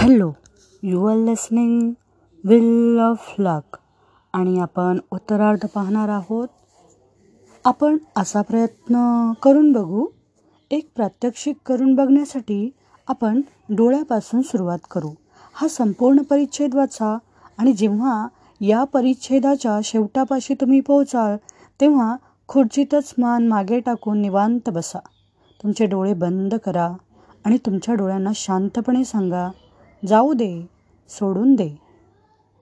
Hello you are listening will of luck आणि आपण उत्तरार्ध पाहणार आहोत. आपण असा प्रयत्न करून बघू. एक प्रात्यक्षिक करून बघण्यासाठी आपण डोळ्यापासून सुरुवात करू. हा संपूर्ण परिच्छेद वाचा आणि जेव्हा या परिच्छेदाच्या शेवटापाशी तुम्ही पोहोचाल तेव्हा खुर्चीतच मान मागे टाकून निवांत बसा. तुमचे डोळे बंद करा आणि तुमच्या डोळ्यांना शांतपणे सांगा. जाऊ दे सोडून दे.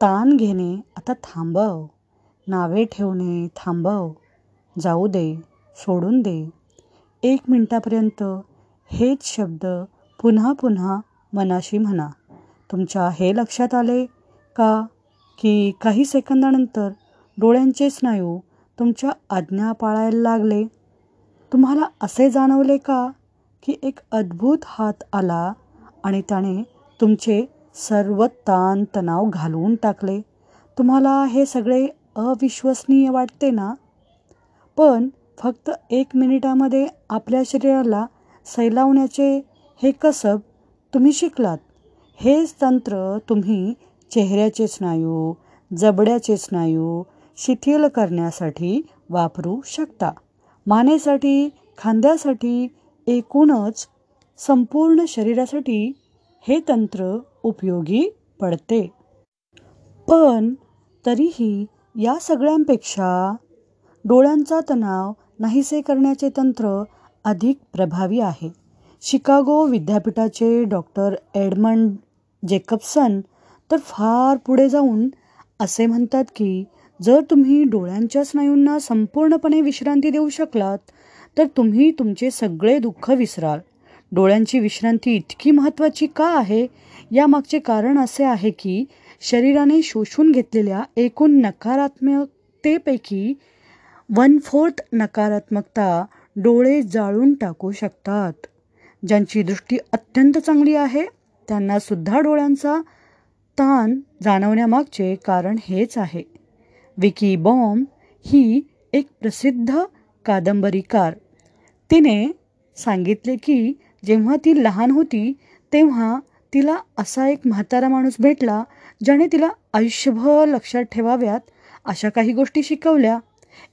ताण घेणे आता थांबव. नावे ठेवणे थांबव. जाऊ दे सोडून दे. एक मिनटापर्यंत हेच शब्द पुन्हा पुन्हा मनाशी म्हणा. तुमच्या हे लक्षात आले का की काही सेकंदानंतर डोळ्यांचे स्नायू तुमच्या आज्ञा पाळायला लागले? तुम्हाला असे जाणवले का की एक अद्भुत हात आला आणि त्याने तुमचे सर्व ताणतणाव घालवून टाकले. तुम्हाला हे सगळे अविश्वसनीय वाटते ना? पण फक्त एक मिनिटामध्ये आपल्या शरीराला सैलावण्याचे हे कसब तुम्ही शिकलात. हेच तंत्र तुम्ही चेहऱ्याचे स्नायू जबड्याचे स्नायू शिथिल करण्यासाठी वापरू शकता. मानेसाठी खांद्यासाठी एकूणच संपूर्ण शरीरासाठी हे तंत्र उपयोगी पडते. पण तरीही या सगळ्यांपेक्षा डोळ्यांचा तणाव नाहीसे करण्याचे तंत्र अधिक प्रभावी आहे. शिकागो विद्यापीठाचे डॉक्टर एडमंड जेकबसन तर फार पुढे जाऊन असे म्हणतात की जर तुम्ही डोळ्यांच्या स्नायूंना संपूर्णपणे विश्रांती देऊ शकलात तर तुम्ही तुमचे सगळे दुःख विसराल. डोळ्यांची विश्रांती इतकी महत्त्वाची का आहे? यामागचे कारण असे आहे की शरीराने शोषून घेतलेल्या एकूण नकारात्मकतेपैकी वन फोर्थ नकारात्मकता डोळे जाळून टाकू शकतात. ज्यांची दृष्टी अत्यंत चांगली आहे त्यांनासुद्धा डोळ्यांचा ताण जाणवण्यामागचे कारण हेच आहे. विकी बॉम्ब ही एक प्रसिद्ध कादंबरीकार. तिने सांगितले की जेव्हा ती लहान होती तेव्हा तिला असा एक म्हातारा माणूस भेटला ज्याने तिला आयुष्यभर लक्षात ठेवाव्यात अशा काही गोष्टी शिकवल्या.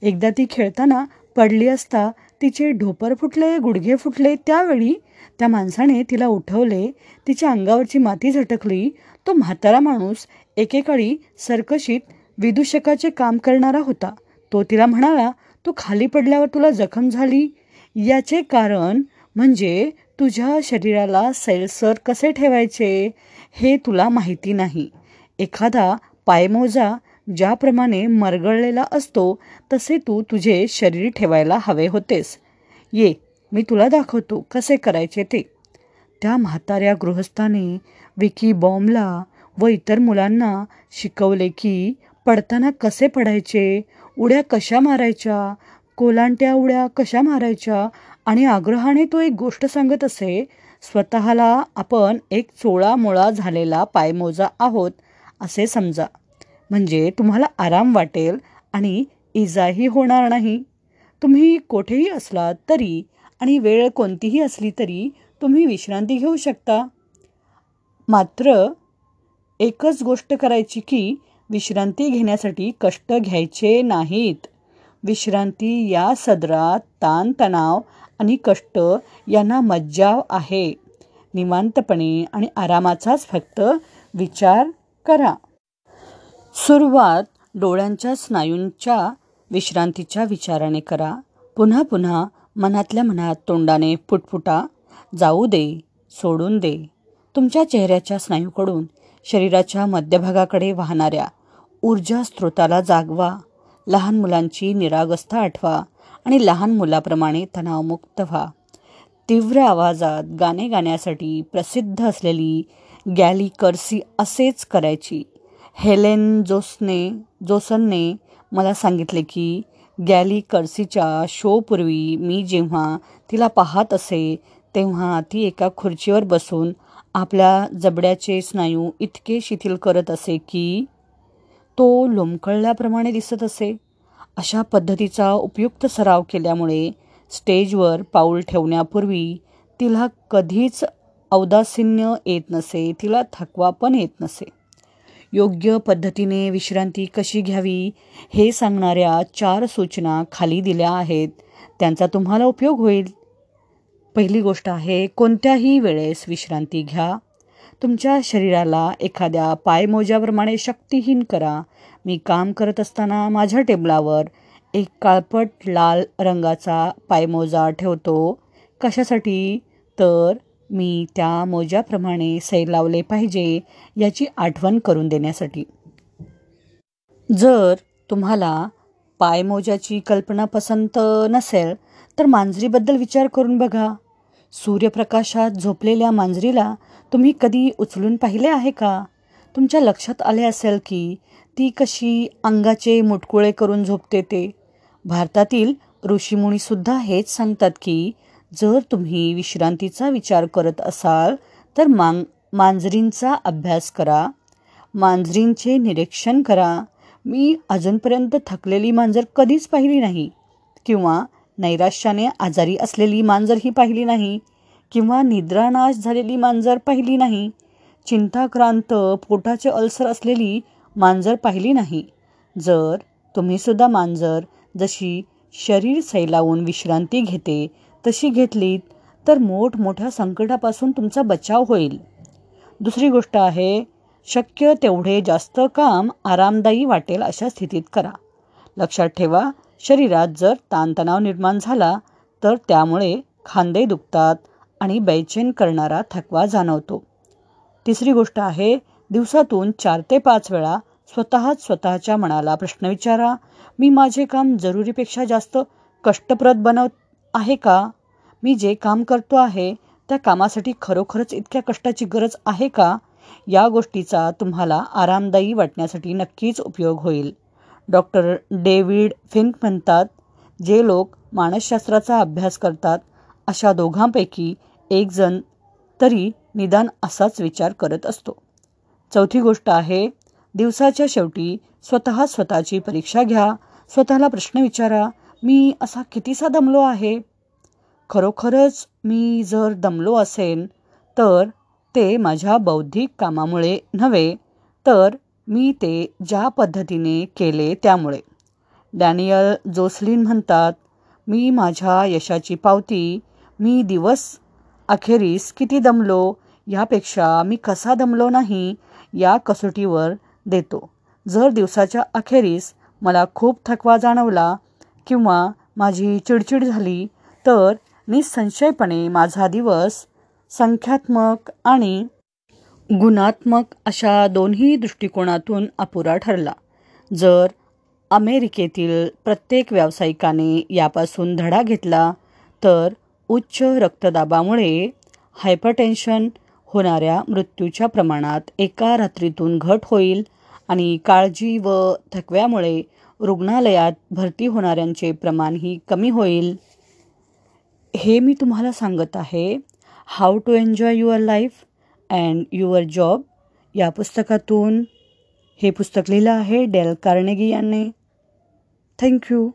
एकदा ती खेळताना पडली असता तिचे ढोपर फुटले गुडघे फुटले त्यावेळी त्या माणसाने तिला उठवले तिच्या अंगावरची माती झटकली. तो म्हातारा माणूस एकेकाळी सर्कशीत विदूषकाचे काम करणारा होता. तो तिला म्हणाला तू खाली पडल्यावर तुला जखम झाली? याचे कारण म्हणजे तुझ्या शरीराला सैलसर कसे ठेवायचे हे तुला माहिती नाही. एखादा पायमोजा ज्याप्रमाणे मरगळलेला असतो तसे तू तुझे शरीर ठेवायला हवे होतेस. ये मी तुला दाखवतो कसे करायचे ते. त्या म्हाताऱ्या गृहस्थाने विकी बॉम्बला व इतर मुलांना शिकवले की पडताना कसे पडायचे उड्या कशा मारायच्या कोलांट्या उड्या कशा मारायच्या आणि आग्रहाने तो एक गोष्ट सांगत असे स्वतःला आपण एक चोळामोळा झालेला पायमोजा आहोत असे समजा. म्हणजे तुम्हाला आराम वाटेल आणि इजाही होणार नाही. तुम्ही कोठेही असलात तरी आणि वेळ कोणतीही असली तरी तुम्ही विश्रांती घेऊ शकता. मात्र एकच गोष्ट करायची की विश्रांती घेण्यासाठी कष्ट घ्यायचे नाहीत. विश्रांती या सदरात ताणतणाव आणि कष्ट यांना मज्जाव आहे. निवांतपणे आणि आरामाचाच फक्त विचार करा. सुरुवात डोळ्यांच्या स्नायूंच्या विश्रांतीच्या विचाराने करा. पुन्हा पुन्हा मनातल्या मनात तोंडाने फुटफुटा जाऊ दे सोडून दे. तुमच्या चेहऱ्याच्या स्नायूकडून शरीराच्या मध्यभागाकडे वाहणाऱ्या ऊर्जा स्रोताला जागवा. लहान मुलांची निरागस्था आठवा आणि लहान मुलाप्रमाणे तणावमुक्त व्हा. तीव्र आवाजात गाणे गाण्यासाठी प्रसिद्ध असलेली गॅली कर्सी असेच करायची. हेलेन जोसने जोसनने मला सांगितले की गॅली कर्सीच्या शोपूर्वी मी जेव्हा तिला पाहत असे तेव्हा ती एका खुर्चीवर बसून आपल्या जबड्याचे स्नायू इतके शिथिल करत असे की तो लोंबकळल्याप्रमाणे दिसत असे. अशा पद्धतीचा उपयुक्त सराव केल्यामुळे स्टेजवर पाऊल ठेवण्यापूर्वी तिला कधीच औदासीन्य येत नसे तिला थकवा पण येत नसे. योग्य पद्धतीने विश्रांती कशी घ्यावी हे सांगणाऱ्या चार सूचना खाली दिल्या आहेत. त्यांचा तुम्हाला उपयोग होईल. पहिली गोष्ट आहे कोणत्याही वेळेस विश्रांती घ्या. तुमच्या शरीराला एखाद्या पायमोज्याप्रमाणे शक्तिहीन करा. मी काम करत असताना माझ्या टेबलावर एक काळपट लाल रंगाचा पायमोजा ठेवतो. कशासाठी? तर मी त्या मोज्याप्रमाणे सैल लावले पाहिजे याची आठवण करून देण्यासाठी. जर तुम्हाला पायमोज्याची कल्पना पसंत नसेल तर मांजरीबद्दल विचार करून बघा. सूर्यप्रकाशात झोपलेल्या मांजरीला तुम्ही कधी उचलून पाहिले आहे का? तुमच्या लक्षात आले असेल की ती कशी अंगाचे मुटकुळे करून झोपते ते. भारतातील ऋषीमुनीसुद्धा हेच सांगतात की जर तुम्ही विश्रांतीचा विचार करत असाल तर मांग मांजरींचा अभ्यास करा. मांजरींचे निरीक्षण करा. मी अजूनपर्यंत थकलेली मांजर कधीच पाहिली नाही. किंवा नैराश्याने आजारी असलेली मांजरही पाहिली नाही किंवा निद्रानाश झालेली मांजर पाहिली नाही चिंताक्रांत पोटाचे अल्सर असलेली मांजर पाहिली नाही. जर तुम्हीसुद्धा मांजर जशी शरीर सैलावून विश्रांती घेते तशी घेतलीत तर मोठमोठ्या संकटापासून तुमचा बचाव होईल. दुसरी गोष्ट आहे शक्य तेवढे जास्त काम आरामदायी वाटेल अशा स्थितीत करा. लक्षात ठेवा शरीरात जर ताणतणाव निर्माण झाला तर त्यामुळे खांदे दुखतात आणि बैचेन करणारा थकवा जाणवतो. तिसरी गोष्ट आहे दिवसातून चार ते पाच वेळा स्वतःच स्वतःच्या मनाला प्रश्न विचारा मी माझे काम जरुरीपेक्षा जास्त कष्टप्रद बनवत आहे का? मी जे काम करतो आहे त्या कामासाठी खरोखरच इतक्या कष्टाची गरज आहे का या गोष्टीचा तुम्हाला आरामदायी वाटण्यासाठी नक्कीच उपयोग होईल. डॉक्टर डेव्हिड फिंक म्हणतात जे लोक मानसशास्त्राचा अभ्यास करतात अशा दोघांपैकी एकजण तरी निदान असाच विचार करत असतो. चौथी गोष्ट आहे दिवसाच्या शेवटी स्वतः स्वतःची परीक्षा घ्या स्वतःला प्रश्न विचारा मी असा कितीसा दमलो आहे? खरोखरच मी जर दमलो असेन तर ते माझ्या बौद्धिक कामामुळे नव्हे तर मी ते ज्या पद्धतीने केले त्यामुळे. डॅनियल जोसलिन म्हणतात मी माझ्या यशाची पावती मी दिवस अखेरीस किती दमलो यापेक्षा मी कसा दमलो नाही या कसोटीवर देतो. जर दिवसाच्या अखेरीस मला खूप थकवा जाणवला किंवा माझी चिडचिड झाली तर निसंशयपणे माझा दिवस संख्यात्मक आणि गुणात्मक अशा दोन्ही दृष्टिकोनातून अपुरा ठरला. जर अमेरिकेतील प्रत्येक व्यावसायिकाने यापासून धडा घेतला तर उच्च रक्तदाबामुळे हायपरटेन्शन होणाऱ्या मृत्यूच्या प्रमाणात एका रात्रीतून घट होईल आणि काळजी व थकव्यामुळे रुग्णालयात भरती होणाऱ्यांचे प्रमाणही कमी होईल. हे मी तुम्हाला सांगत आहे. How to enjoy your life and your job. या पुस्तकातून हे पुस्तक लिहिलं आहे डेल कार्नेगी यांनी. थँक्यू.